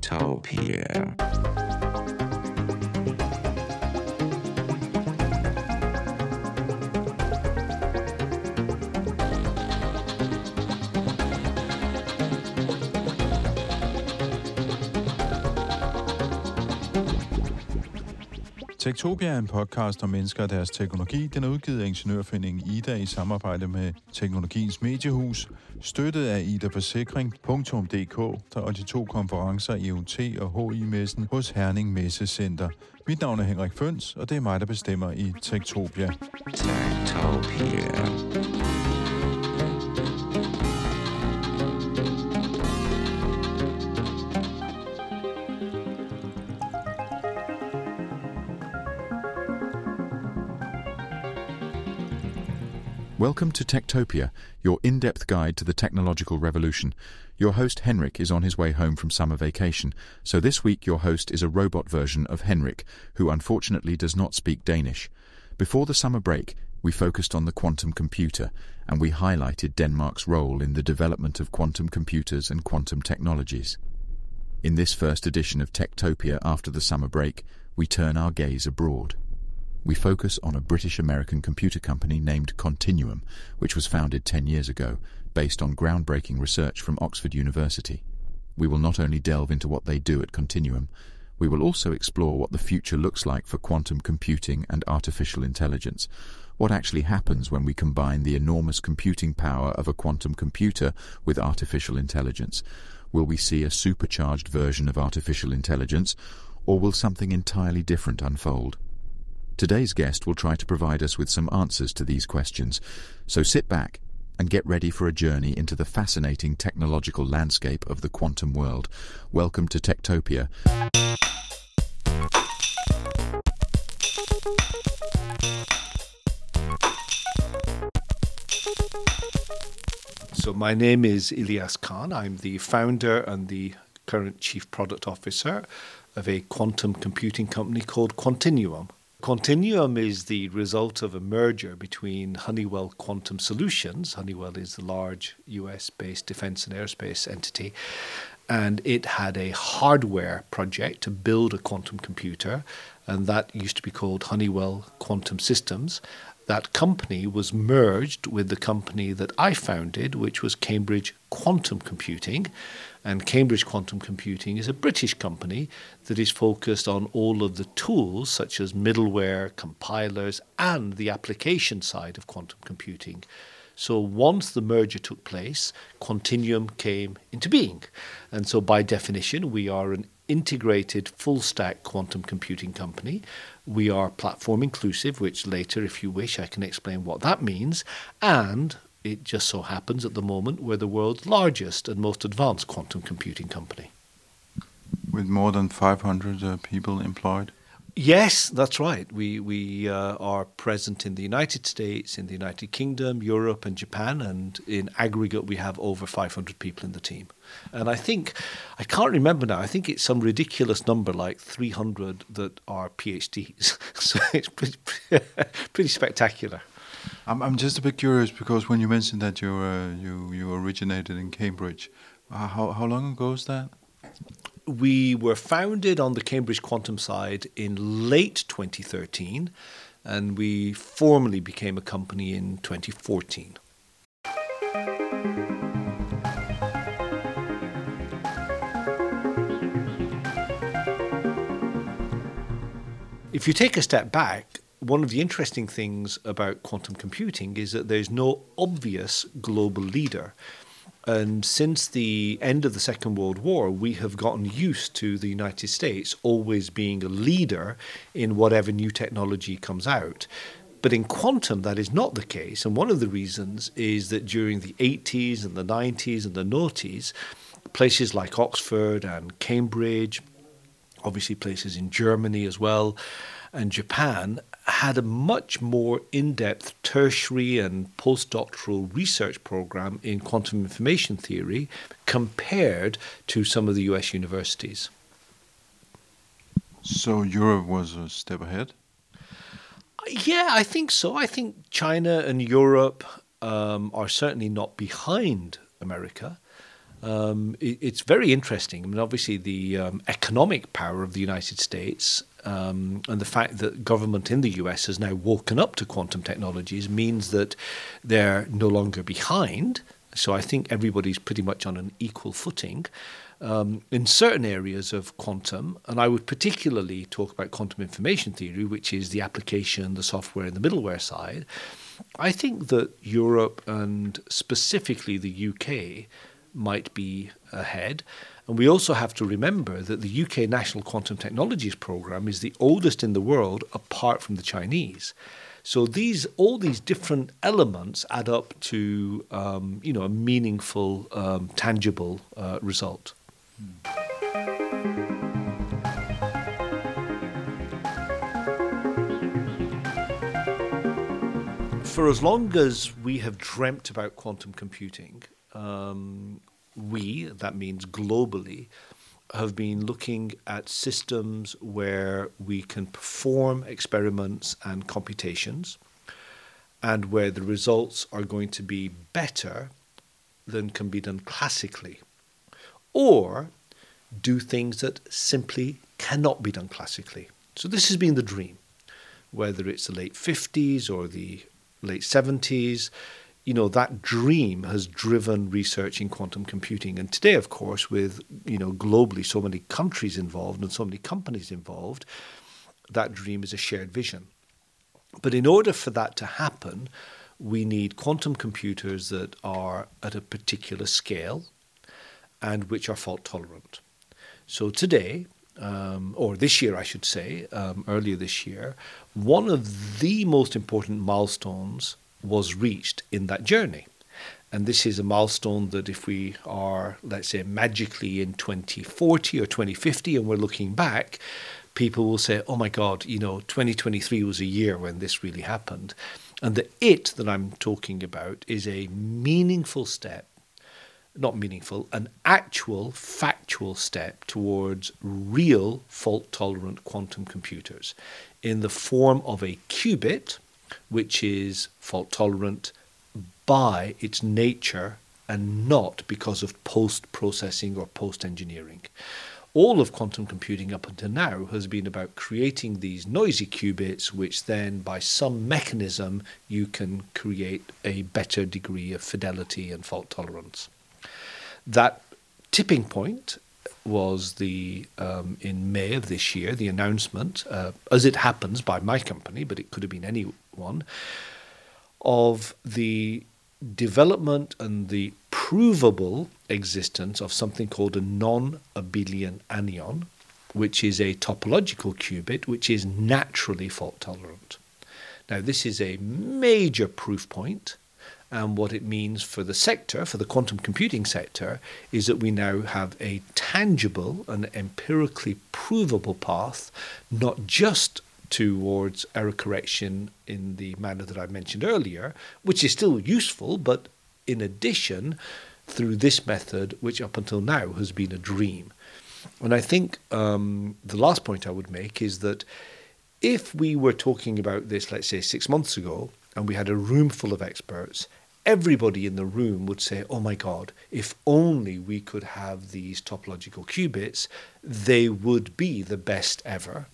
Techtopia. Tektopia er en podcast om mennesker og deres teknologi. Den er udgivet af Ingeniørforeningen Ida i samarbejde med Teknologiens Mediehus, støttet af idaforsikring.dk og de to konferencer EUT og HI-messen hos Herning Messecenter. Mit navn er Henrik Føns, og det er mig, der bestemmer i Tektopia. Tektopia. Welcome to Techtopia, your in depth guide to the technological revolution. Your host Henrik is on his way home from summer vacation, so this week your host is a robot version of Henrik, who unfortunately does not speak Danish. Before the summer break, we focused on the quantum computer, and we highlighted Denmark's role in the development of quantum computers and quantum technologies. In this first edition of Techtopia after the summer break, we turn our gaze abroad we focus on a British American computer company named Quantinuum, which was founded 10 years ago, based on groundbreaking research from Oxford University. We will not only delve into what they do at Quantinuum, we will also explore what the future looks like for quantum computing and artificial intelligence. What actually happens when we combine the enormous computing power of a quantum computer with artificial intelligence? Will we see a supercharged version of artificial intelligence, or will something entirely different unfold? Today's guest will try to provide us with some answers to these questions, so sit back and get ready for a journey into the fascinating technological landscape of the quantum world. Welcome to Techtopia. So, my name is Ilyas Khan. I'm the founder and the current chief product officer of a quantum computing company called Quantinuum. Quantinuum is the result of a merger between Honeywell Quantum Solutions. Honeywell is the large US based defense and aerospace entity. And it had a hardware project to build a quantum computer, and that used to be called Honeywell Quantum Systems. That company was merged with the company that I founded, which was Cambridge Quantum Computing. And Cambridge Quantum Computing is a British company that is focused on all of the tools, such as middleware, compilers, and the application side of quantum computing. So once the merger took place, Quantinuum came into being. And so by definition, we are an integrated full stack quantum computing company. We are platform inclusive, which later, if you wish, I can explain what that means. And it just so happens at the moment we're the world's largest and most advanced quantum computing company. With more than 500 uh, people employed? Yes, that's right. We we uh, are present in the United States, in the United Kingdom, Europe, and Japan, and in aggregate we have over 500 people in the team. And I think I can't remember now. I think it's some ridiculous number, like 300 that are PhDs. so it's pretty, pretty spectacular. I'm, I'm just a bit curious because when you mentioned that you uh, you you originated in Cambridge, uh, how how long ago was that? We were founded on the Cambridge Quantum side in late 2013, and we formally became a company in 2014. If you take a step back, one of the interesting things about quantum computing is that there's no obvious global leader. And since the end of the Second World War, we have gotten used to the United States always being a leader in whatever new technology comes out. But in quantum, that is not the case. And one of the reasons is that during the 80s and the 90s and the noughties, places like Oxford and Cambridge, obviously places in Germany as well, and Japan had a much more in depth tertiary and postdoctoral research program in quantum information theory compared to some of the US universities. So Europe was a step ahead? Yeah, I think so. I think China and Europe um, are certainly not behind America. Um, it, it's very interesting. I mean, obviously, the um, economic power of the United States um, and the fact that government in the US has now woken up to quantum technologies means that they're no longer behind. So I think everybody's pretty much on an equal footing. Um, in certain areas of quantum, and I would particularly talk about quantum information theory, which is the application, the software, and the middleware side. I think that Europe and specifically the UK might be ahead. And we also have to remember that the UK National Quantum Technologies Programme is the oldest in the world apart from the Chinese. So these all these different elements add up to um, you know a meaningful, um, tangible uh, result. For as long as we have dreamt about quantum computing, um, we, that means globally, have been looking at systems where we can perform experiments and computations and where the results are going to be better than can be done classically, or do things that simply cannot be done classically. So, this has been the dream, whether it's the late 50s or the late 70s you know that dream has driven research in quantum computing. And today of course with you know globally so many countries involved and so many companies involved that dream is a shared vision. But in order for that to happen we need quantum computers that are at a particular scale and which are fault tolerant. So today um, or this year, I should say, um, earlier this year, one of the most important milestones was reached in that journey. And this is a milestone that if we are, let's say, magically in 2040 or 2050 and we're looking back, people will say, oh my God, you know, 2023 was a year when this really happened. And the it that I'm talking about is a meaningful step, not meaningful, an actual factual step towards real fault tolerant quantum computers in the form of a qubit which is fault tolerant by its nature and not because of post processing or post engineering. All of quantum computing up until now has been about creating these noisy qubits, which then, by some mechanism, you can create a better degree of fidelity and fault tolerance. That tipping point was the um, in May of this year the announcement, uh, as it happens by my company, but it could have been anyone, of the development and the provable existence of something called a non-abelian anyon, which is a topological qubit which is naturally fault tolerant. Now, this is a major proof point and what it means for the sector, for the quantum computing sector, is that we now have a tangible and empirically provable path, not just towards error correction in the manner that I mentioned earlier, which is still useful, but in addition, through this method, which up until now has been a dream. And I think um, the last point I would make is that if we were talking about this, let's say, six months ago, and we had a room full of experts, everybody in the room would say, oh my God, if only we could have these topological qubits, they would be the best ever.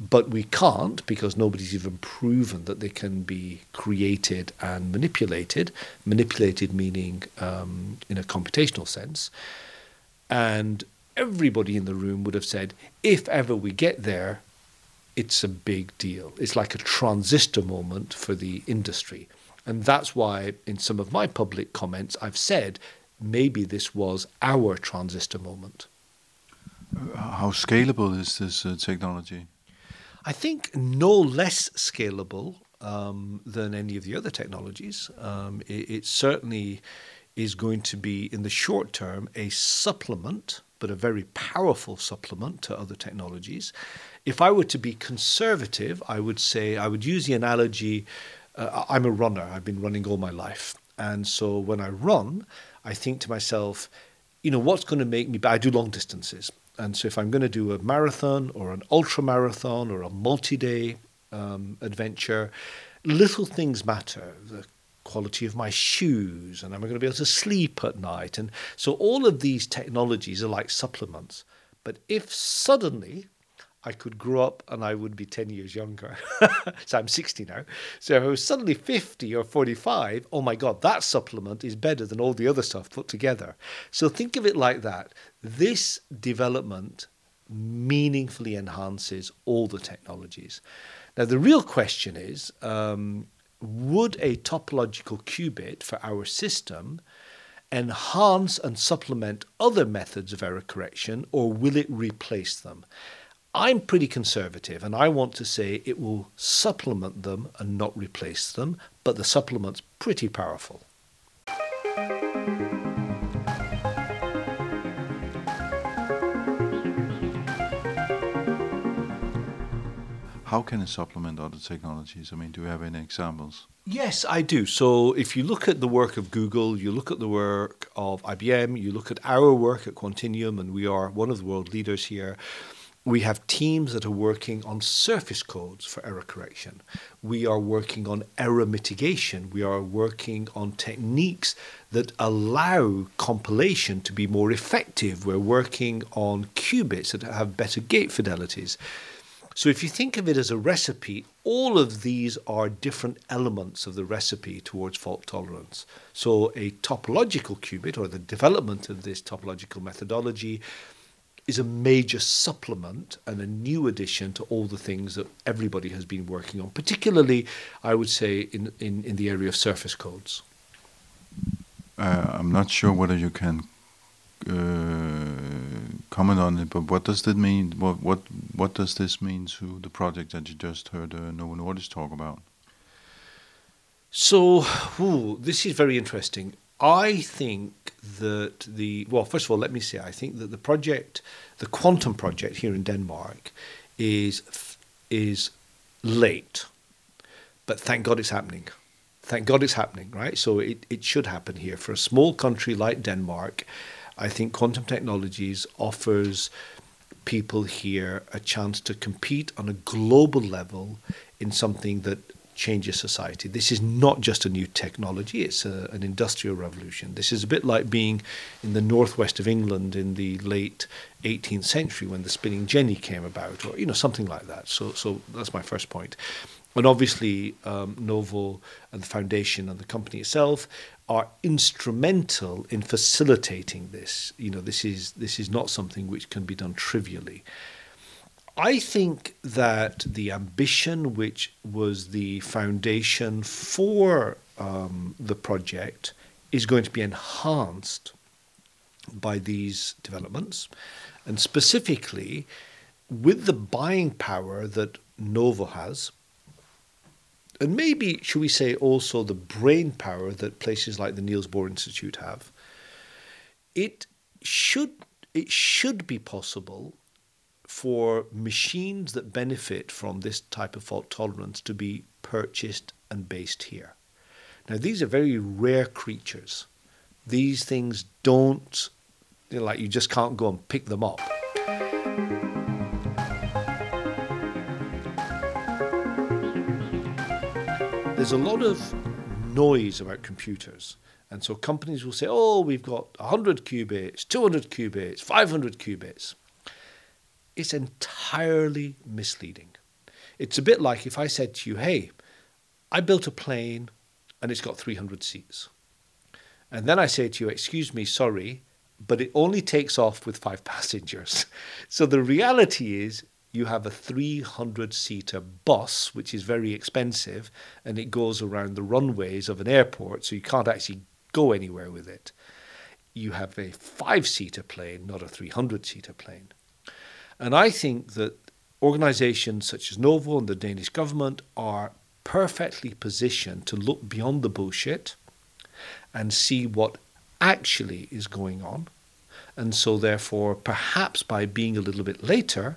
But we can't because nobody's even proven that they can be created and manipulated. Manipulated meaning um, in a computational sense. And everybody in the room would have said, if ever we get there, it's a big deal. It's like a transistor moment for the industry. And that's why, in some of my public comments, I've said maybe this was our transistor moment. How scalable is this uh, technology? I think no less scalable um, than any of the other technologies. Um, it, it, certainly is going to be, in the short term, a supplement, but a very powerful supplement to other technologies. If I were to be conservative, I would say I would use the analogy uh, I'm a runner. I've been running all my life. And so when I run, I think to myself, you know, what's going to make me, I do long distances. And so if I'm going to do a marathon or an ultra marathon or a multi day um, adventure, little things matter. The quality of my shoes? And am I going to be able to sleep at night? And so all of these technologies are like supplements. But if suddenly I could grow up and I would be 10 years younger. so I'm 60 now. So if I was suddenly 50 or 45, oh my God, that supplement is better than all the other stuff put together. So think of it like that. This development meaningfully enhances all the technologies. Now, the real question is um, would a topological qubit for our system enhance and supplement other methods of error correction, or will it replace them? I'm pretty conservative and I want to say it will supplement them and not replace them, but the supplement's pretty powerful. How can it supplement other technologies? I mean, do you have any examples? Yes, I do. So if you look at the work of Google, you look at the work of IBM, you look at our work at Quantinuum, and we are one of the world leaders here. We have teams that are working on surface codes for error correction. We are working on error mitigation. We are working on techniques that allow compilation to be more effective. We're working on qubits that have better gate fidelities. So if you think of it as a recipe, all of these are different elements of the recipe towards fault tolerance. So a topological qubit or the development of this topological methodology is a major supplement and a new addition to all the things that everybody has been working on, particularly, I would say, in, in, in the area of surface codes. Uh, I'm not sure whether you can comment on it, but what does that mean? What what what does this mean to the project that you just heard uh, Novo Nordisk talk about? So, ooh, this is very interesting. I think that the well, first of all, let me say I think that the project, the quantum project here in Denmark, is is late, but thank God it's happening. Thank God it's happening, right? So it, it should happen here for a small country like Denmark. I think quantum technologies offers people here a chance to compete on a global level in something that changes society. This is not just a new technology, it's a, an industrial revolution. This is a bit like being in the northwest of England in the late 18th century when the spinning jenny came about, or you know something like that. So, so that's my first point. And obviously, um, Novo and the foundation and the company itself are instrumental in facilitating this. You know, this is this is not something which can be done trivially. I think that the ambition, which was the foundation for um, the project, is going to be enhanced by these developments, and specifically with the buying power that Novo has, and maybe, should we say, also the brain power that places like the Niels Bohr Institute have. It should it should be possible for machines that benefit from this type of fault tolerance to be purchased and based here. Now, these are very rare creatures. These things don't, like, you just can't go and pick them up. There's a lot of noise about computers. And so companies will say, oh, we've got 100 qubits, 200 qubits, 500 qubits it's entirely misleading. It's a bit like if I said to you, hey, I built a plane and it's got 300 seats. And then I say to you, excuse me, sorry, but it only takes off with five passengers. So the reality is you have a 300 seater bus, which is very expensive, and it goes around the runways of an airport, so you can't actually go anywhere with it. You have a five seater plane, not a 300 seater plane. And I think that organizations such as Novo and the Danish government are perfectly positioned to look beyond the bullshit and see what actually is going on. And so, therefore, perhaps by being a little bit later,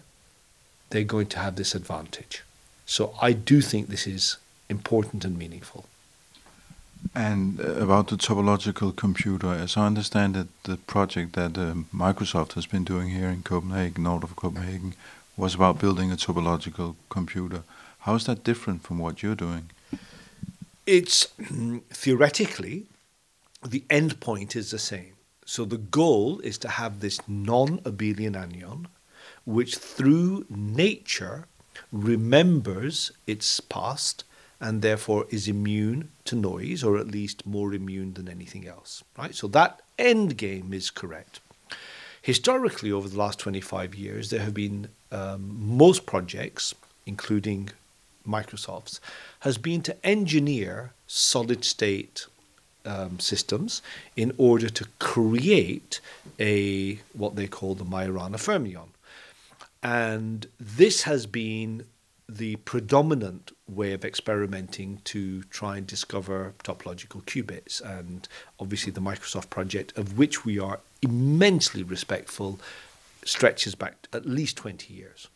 they're going to have this advantage. So, I do think this is important and meaningful. And uh, about the topological computer, as I understand it, the project that uh, Microsoft has been doing here in Copenhagen, north of Copenhagen, was about building a topological computer. How is that different from what you're doing? It's theoretically the end point is the same. So the goal is to have this non abelian anyon, which through nature remembers its past and therefore is immune to noise, or at least more immune than anything else. Right? So that end game is correct. Historically, over the last 25 years, there have been um, most projects, including Microsoft's, has been to engineer solid state um, systems in order to create a what they call the Majorana fermion. And this has been the predominant way of experimenting to try and discover topological qubits. And obviously, the Microsoft project, of which we are immensely respectful, stretches back at least 20 years.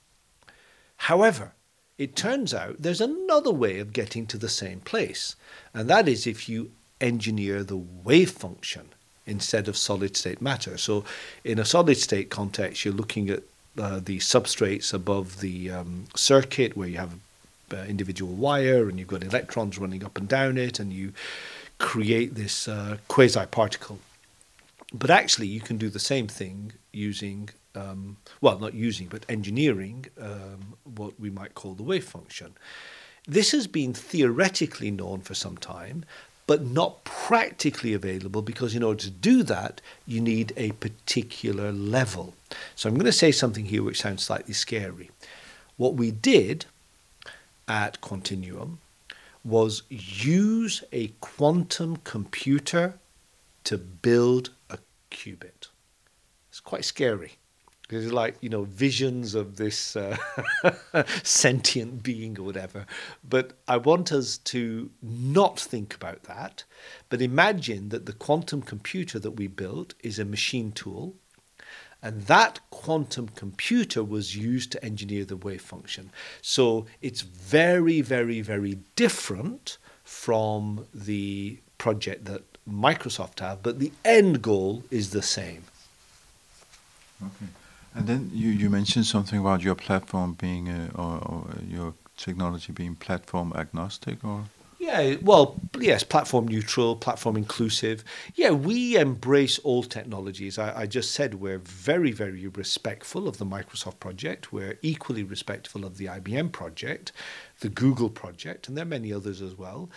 However, it turns out there's another way of getting to the same place, and that is if you engineer the wave function instead of solid state matter. So, in a solid state context, you're looking at uh, the substrates above the um, circuit where you have uh, individual wire and you've got electrons running up and down it, and you create this uh, quasi particle. But actually, you can do the same thing using, um, well, not using, but engineering um, what we might call the wave function. This has been theoretically known for some time, but not practically available because in order to do that, you need a particular level. So I'm going to say something here which sounds slightly scary. What we did at Quantinuum was use a quantum computer to build a qubit. It's quite scary. It's like, you know, visions of this uh, sentient being or whatever. But I want us to not think about that, but imagine that the quantum computer that we built is a machine tool. And that quantum computer was used to engineer the wave function. So it's very, very, very different from the project that Microsoft have, but the end goal is the same. Okay. And then you, you mentioned something about your platform being, uh, or, or, your technology being platform agnostic, or? Yeah, well, yes, platform neutral, platform inclusive. Yeah, we embrace all technologies. I, I, just said we're very, very respectful of the Microsoft project. We're equally respectful of the IBM project, the Google project, and there are many others as well.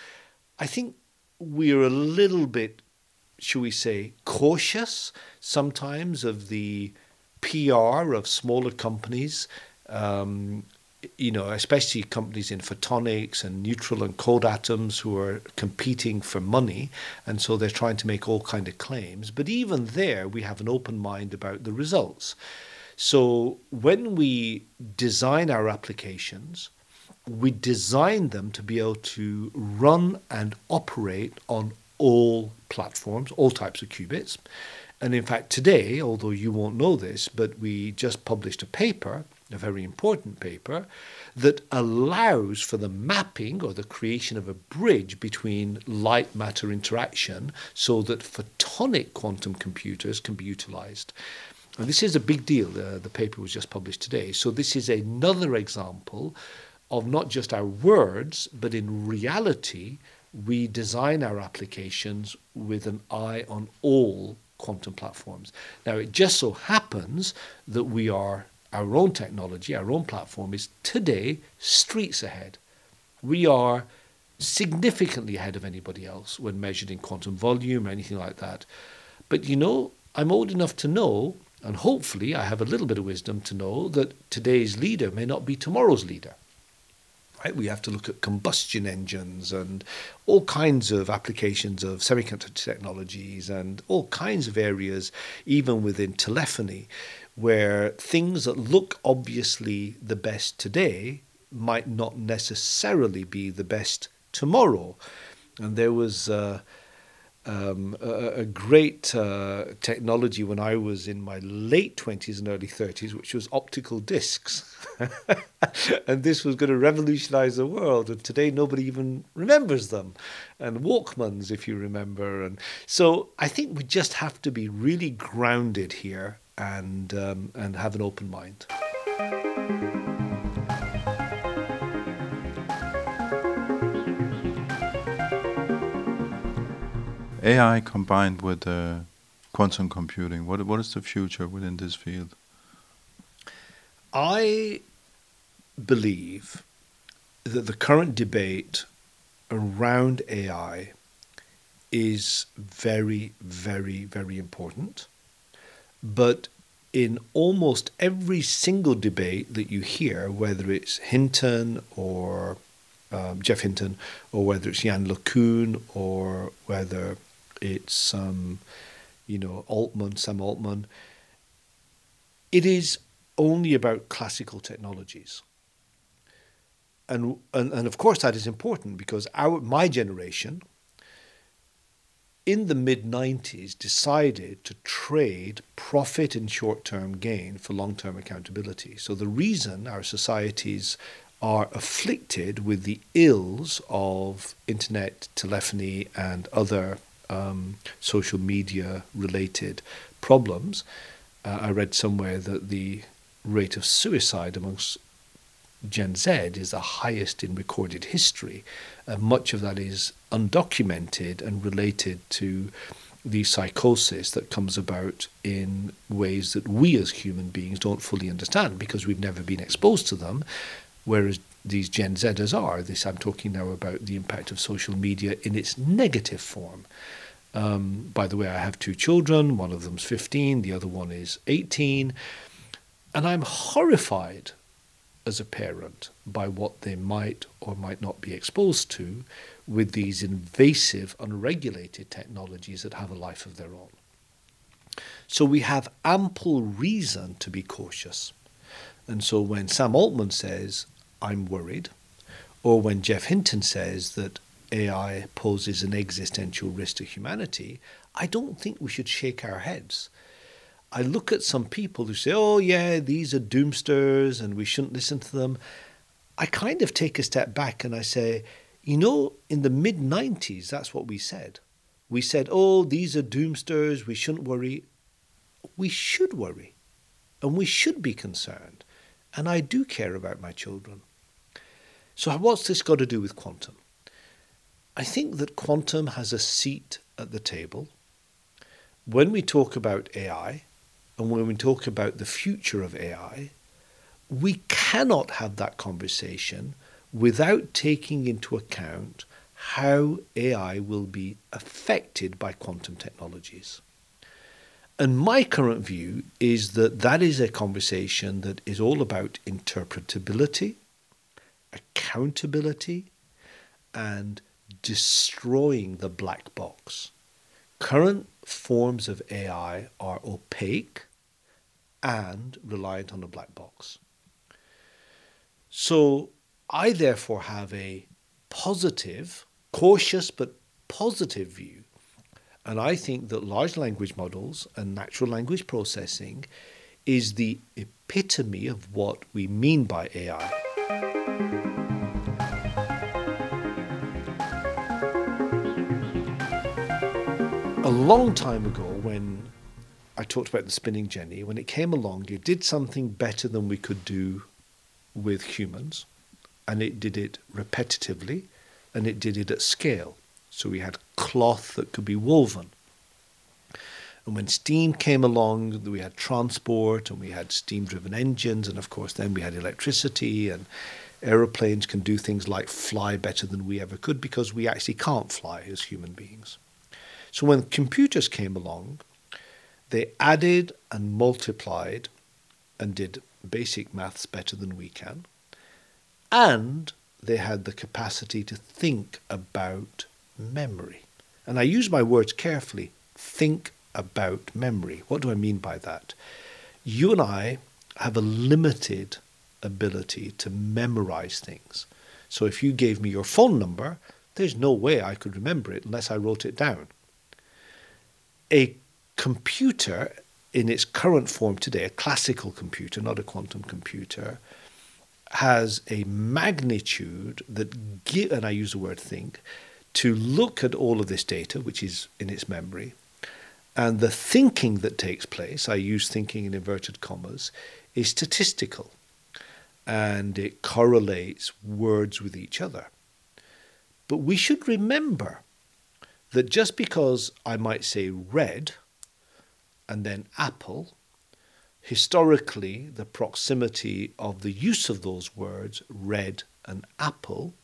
I think we're a little bit, should we say, cautious sometimes of the PR of smaller companies, um, you know, especially companies in photonics and neutral and cold atoms who are competing for money, and so they're trying to make all kind of claims. But even there, we have an open mind about the results. So when we design our applications, we design them to be able to run and operate on all platforms, all types of qubits. And in fact, today, although you won't know this, but we just published a paper, a very important paper, that allows for the mapping or the creation of a bridge between light matter interaction so that photonic quantum computers can be utilized. And this is a big deal. Uh, the paper was just published today. So, this is another example of not just our words, but in reality, we design our applications with an eye on all quantum platforms. Now, it just so happens that we are, our own technology, our own platform is today streets ahead. We are significantly ahead of anybody else when measured in quantum volume or anything like that. But you know, I'm old enough to know, and hopefully I have a little bit of wisdom to know, that today's leader may not be tomorrow's leader. Right? We have to look at combustion engines and all kinds of applications of semiconductor technologies and all kinds of areas, even within telephony, where things that look obviously the best today might not necessarily be the best tomorrow. And there was uh, um, a, a, great uh, technology when I was in my late 20s and early 30s, which was optical discs. and this was going to revolutionize the world. And today, nobody even remembers them. And Walkmans, if you remember. And so I think we just have to be really grounded here and, um, and have an open mind. AI combined with uh, quantum computing. What what is the future within this field? I believe that the current debate around AI is very, very, very important. But in almost every single debate that you hear, whether it's Hinton or um, Geoff Hinton, or whether it's Yann LeCun, or whether it's um, you know Altman, Sam Altman, it is only about classical technologies. And, and, and of course that is important because our my generation in the mid 90s decided to trade profit and short term gain for long term accountability. So, the reason our societies are afflicted with the ills of internet, telephony, and other um, social media related problems. Uh, I read somewhere that the rate of suicide amongst Gen Z is the highest in recorded history. Uh, much of that is undocumented and related to the psychosis that comes about in ways that we as human beings don't fully understand because we've never been exposed to them, whereas these Gen Zers are. This I'm talking now about the impact of social media in its negative form. Um, by the way, I have two children. One of them's 15, the other one is 18, and I'm horrified as a parent by what they might or might not be exposed to with these invasive, unregulated technologies that have a life of their own. So we have ample reason to be cautious. And so when Sam Altman says, I'm worried, or when Geoff Hinton says that AI poses an existential risk to humanity, I don't think we should shake our heads. I look at some people who say, oh, yeah, these are doomsters and we shouldn't listen to them. I kind of take a step back and I say, you know, in the mid 90s, that's what we said. We said, oh, these are doomsters, we shouldn't worry. We should worry and we should be concerned. And I do care about my children. So, what's this got to do with quantum? I think that quantum has a seat at the table. When we talk about AI, and when we talk about the future of AI, we cannot have that conversation without taking into account how AI will be affected by quantum technologies. And my current view is that that is a conversation that is all about interpretability, accountability, and destroying the black box. Current forms of AI are opaque, and reliant on the black box. So I therefore have a positive, cautious but positive view. And I think that large language models and natural language processing is the epitome of what we mean by AI. A long time ago, when I talked about the spinning jenny. When it came along, it did something better than we could do with humans, and it did it repetitively, and it did it at scale. So we had cloth that could be woven. And when steam came along, we had transport and we had steam driven engines, and of course, then we had electricity, and aeroplanes can do things like fly better than we ever could because we actually can't fly as human beings. So when computers came along, they added and multiplied and did basic maths better than we can. And they had the capacity to think about memory. And I use my words carefully think about memory. What do I mean by that? You and I have a limited ability to memorize things. So if you gave me your phone number, there's no way I could remember it unless I wrote it down. A computer in its current form today, a classical computer, not a quantum computer, has a magnitude that and I use the word think, to look at all of this data, which is in its memory, and the thinking that takes place, I use thinking in inverted commas, is statistical. And it correlates words with each other. But we should remember that just because I might say red and then apple, historically, the proximity of the use of those words, red and apple,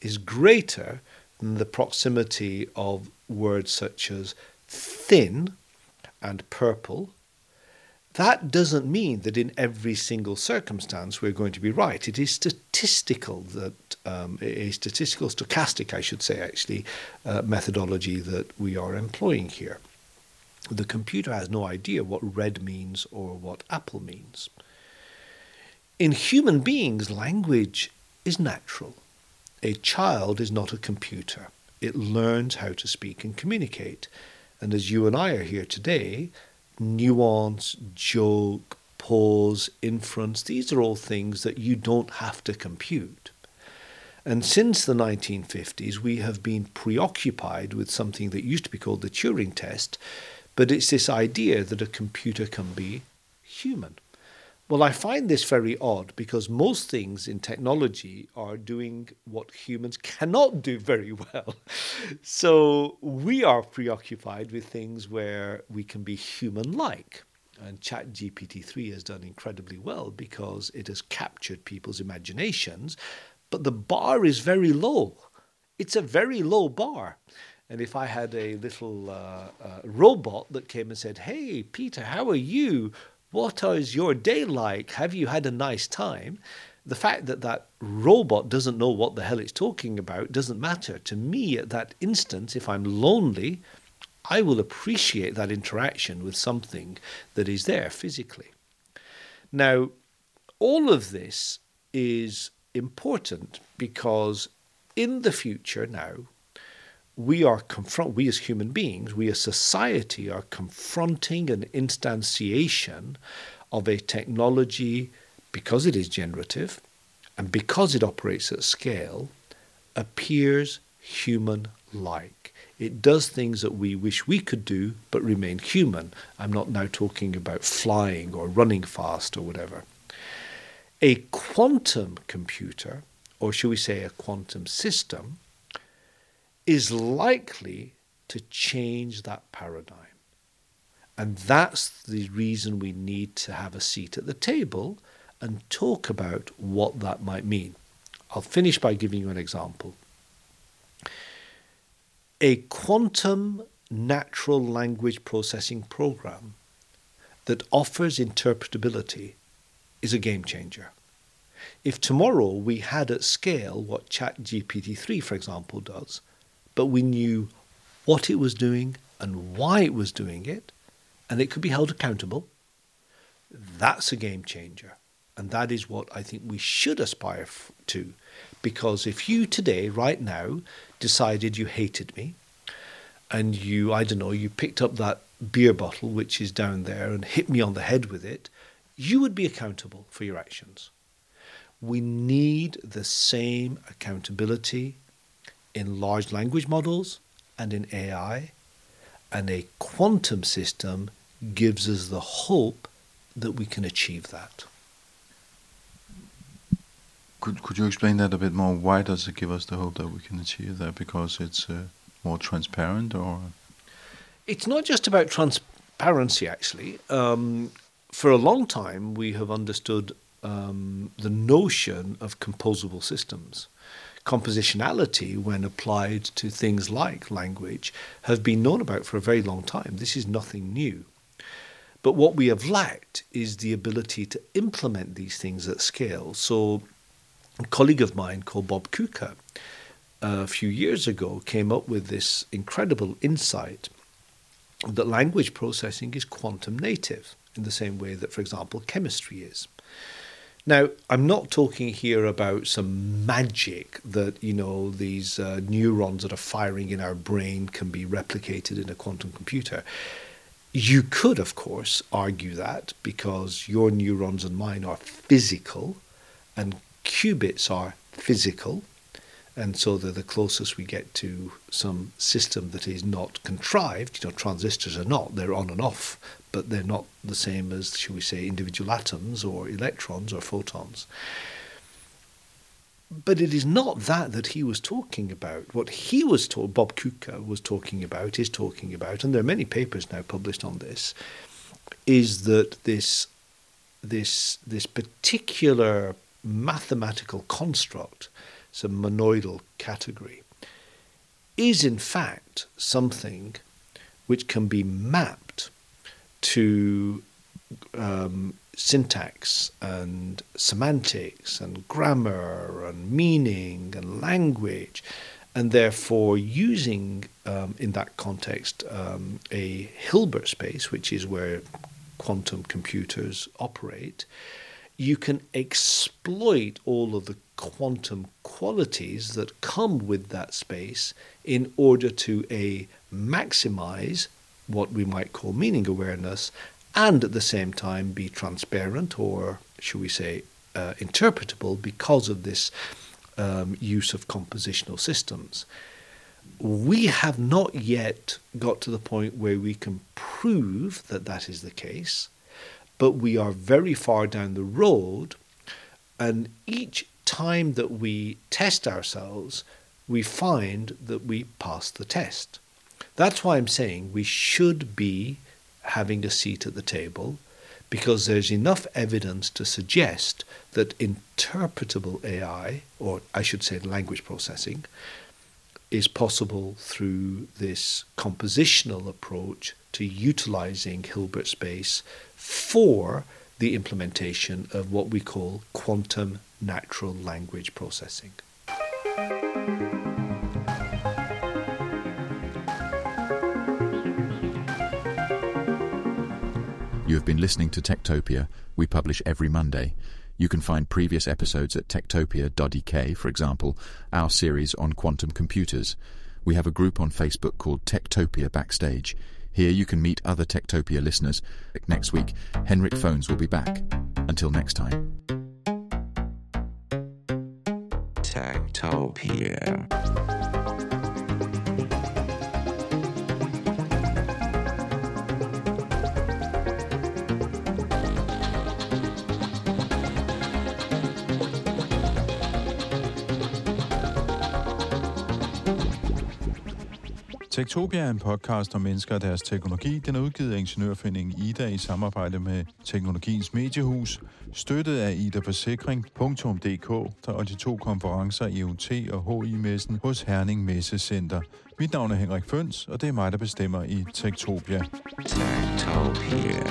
is greater than the proximity of words such as thin and purple. That doesn't mean that in every single circumstance we're going to be right. It is statistical that um, a statistical stochastic, I should say, actually, uh, methodology that we are employing here the computer has no idea what red means or what apple means. In human beings, language is natural. A child is not a computer. It learns how to speak and communicate. And as you and I are here today, nuance, joke, pause, inference, these are all things that you don't have to compute. And since the 1950s, we have been preoccupied with something that used to be called the Turing test, but it's this idea that a computer can be human. Well, I find this very odd because most things in technology are doing what humans cannot do very well. So we are preoccupied with things where we can be human like. And ChatGPT 3 has done incredibly well because it has captured people's imaginations, but the bar is very low. It's a very low bar. And if I had a little uh, uh, robot that came and said, Hey, Peter, how are you? What is your day like? Have you had a nice time? The fact that that robot doesn't know what the hell it's talking about doesn't matter. To me, at that instant, if I'm lonely, I will appreciate that interaction with something that is there physically. Now, all of this is important because in the future now, we are confront we as human beings, we as society are confronting an instantiation of a technology because it is generative and because it operates at scale, appears human like. It does things that we wish we could do but remain human. I'm not now talking about flying or running fast or whatever. A quantum computer, or should we say a quantum system, is likely to change that paradigm. And that's the reason we need to have a seat at the table and talk about what that might mean. I'll finish by giving you an example. A quantum natural language processing program that offers interpretability is a game changer. If tomorrow we had at scale what ChatGPT 3, for example, does, but we knew what it was doing and why it was doing it, and it could be held accountable. That's a game changer. And that is what I think we should aspire to. Because if you today, right now, decided you hated me, and you, I don't know, you picked up that beer bottle which is down there and hit me on the head with it, you would be accountable for your actions. We need the same accountability in large language models and in AI, and a quantum system gives us the hope that we can achieve that. Could, could you explain that a bit more? Why does it give us the hope that we can achieve that? Because it's uh, more transparent, or it's not just about transparency. Actually, um, for a long time we have understood um, the notion of composable systems compositionality, when applied to things like language, have been known about for a very long time. This is nothing new. But what we have lacked is the ability to implement these things at scale. So, a colleague of mine called Bob Coecke uh, a few years ago came up with this incredible insight that language processing is quantum native in the same way that, for example, chemistry is. Now, I'm not talking here about some magic that, you know, these uh, neurons that are firing in our brain can be replicated in a quantum computer. You could, of course, argue that because your neurons and mine are physical and qubits are physical. And so they're the closest we get to some system that is not contrived. You know, transistors are not, they're on and off but they're not the same as, shall we say, individual atoms or electrons or photons. but it is not that that he was talking about. What he was Bob Coecke was talking about, is talking about, and there are many papers now published on this, is that this this this particular mathematical construct, some monoidal category, is in fact something which can be mapped to um, syntax and semantics and grammar and meaning and language, and therefore using um, in that context um, a Hilbert space, which is where quantum computers operate, you can exploit all of the quantum qualities that come with that space in order to a maximize what we might call meaning awareness and at the same time be transparent or, should we say, uh, interpretable because of this um, use of compositional systems. We have not yet got to the point where we can prove that that is the case, but we are very far down the road, and each time that we test ourselves, we find that we pass the test. That's why I'm saying we should be having a seat at the table because there's enough evidence to suggest that interpretable AI, or I should say language processing, is possible through this compositional approach to utilizing Hilbert space for the implementation of what we call quantum natural language processing. You have been listening to Techtopia. We publish every Monday. You can find previous episodes at techtopia.ek, for example, our series on quantum computers. We have a group on Facebook called Techtopia Backstage. Here you can meet other Techtopia listeners. Next week, Henrik Føns will be back. Until next time. Techtopia. Tektopia er en podcast om mennesker og deres teknologi. Den er udgivet af Ingeniørforeningen Ida i samarbejde med Teknologiens Mediehus, støttet af idaforsikring.dk og de to konferencer EUT og HI-messen hos Herning Messecenter. Mit navn er Henrik Føns, og det er mig, der bestemmer i Tektopia. Tektopia.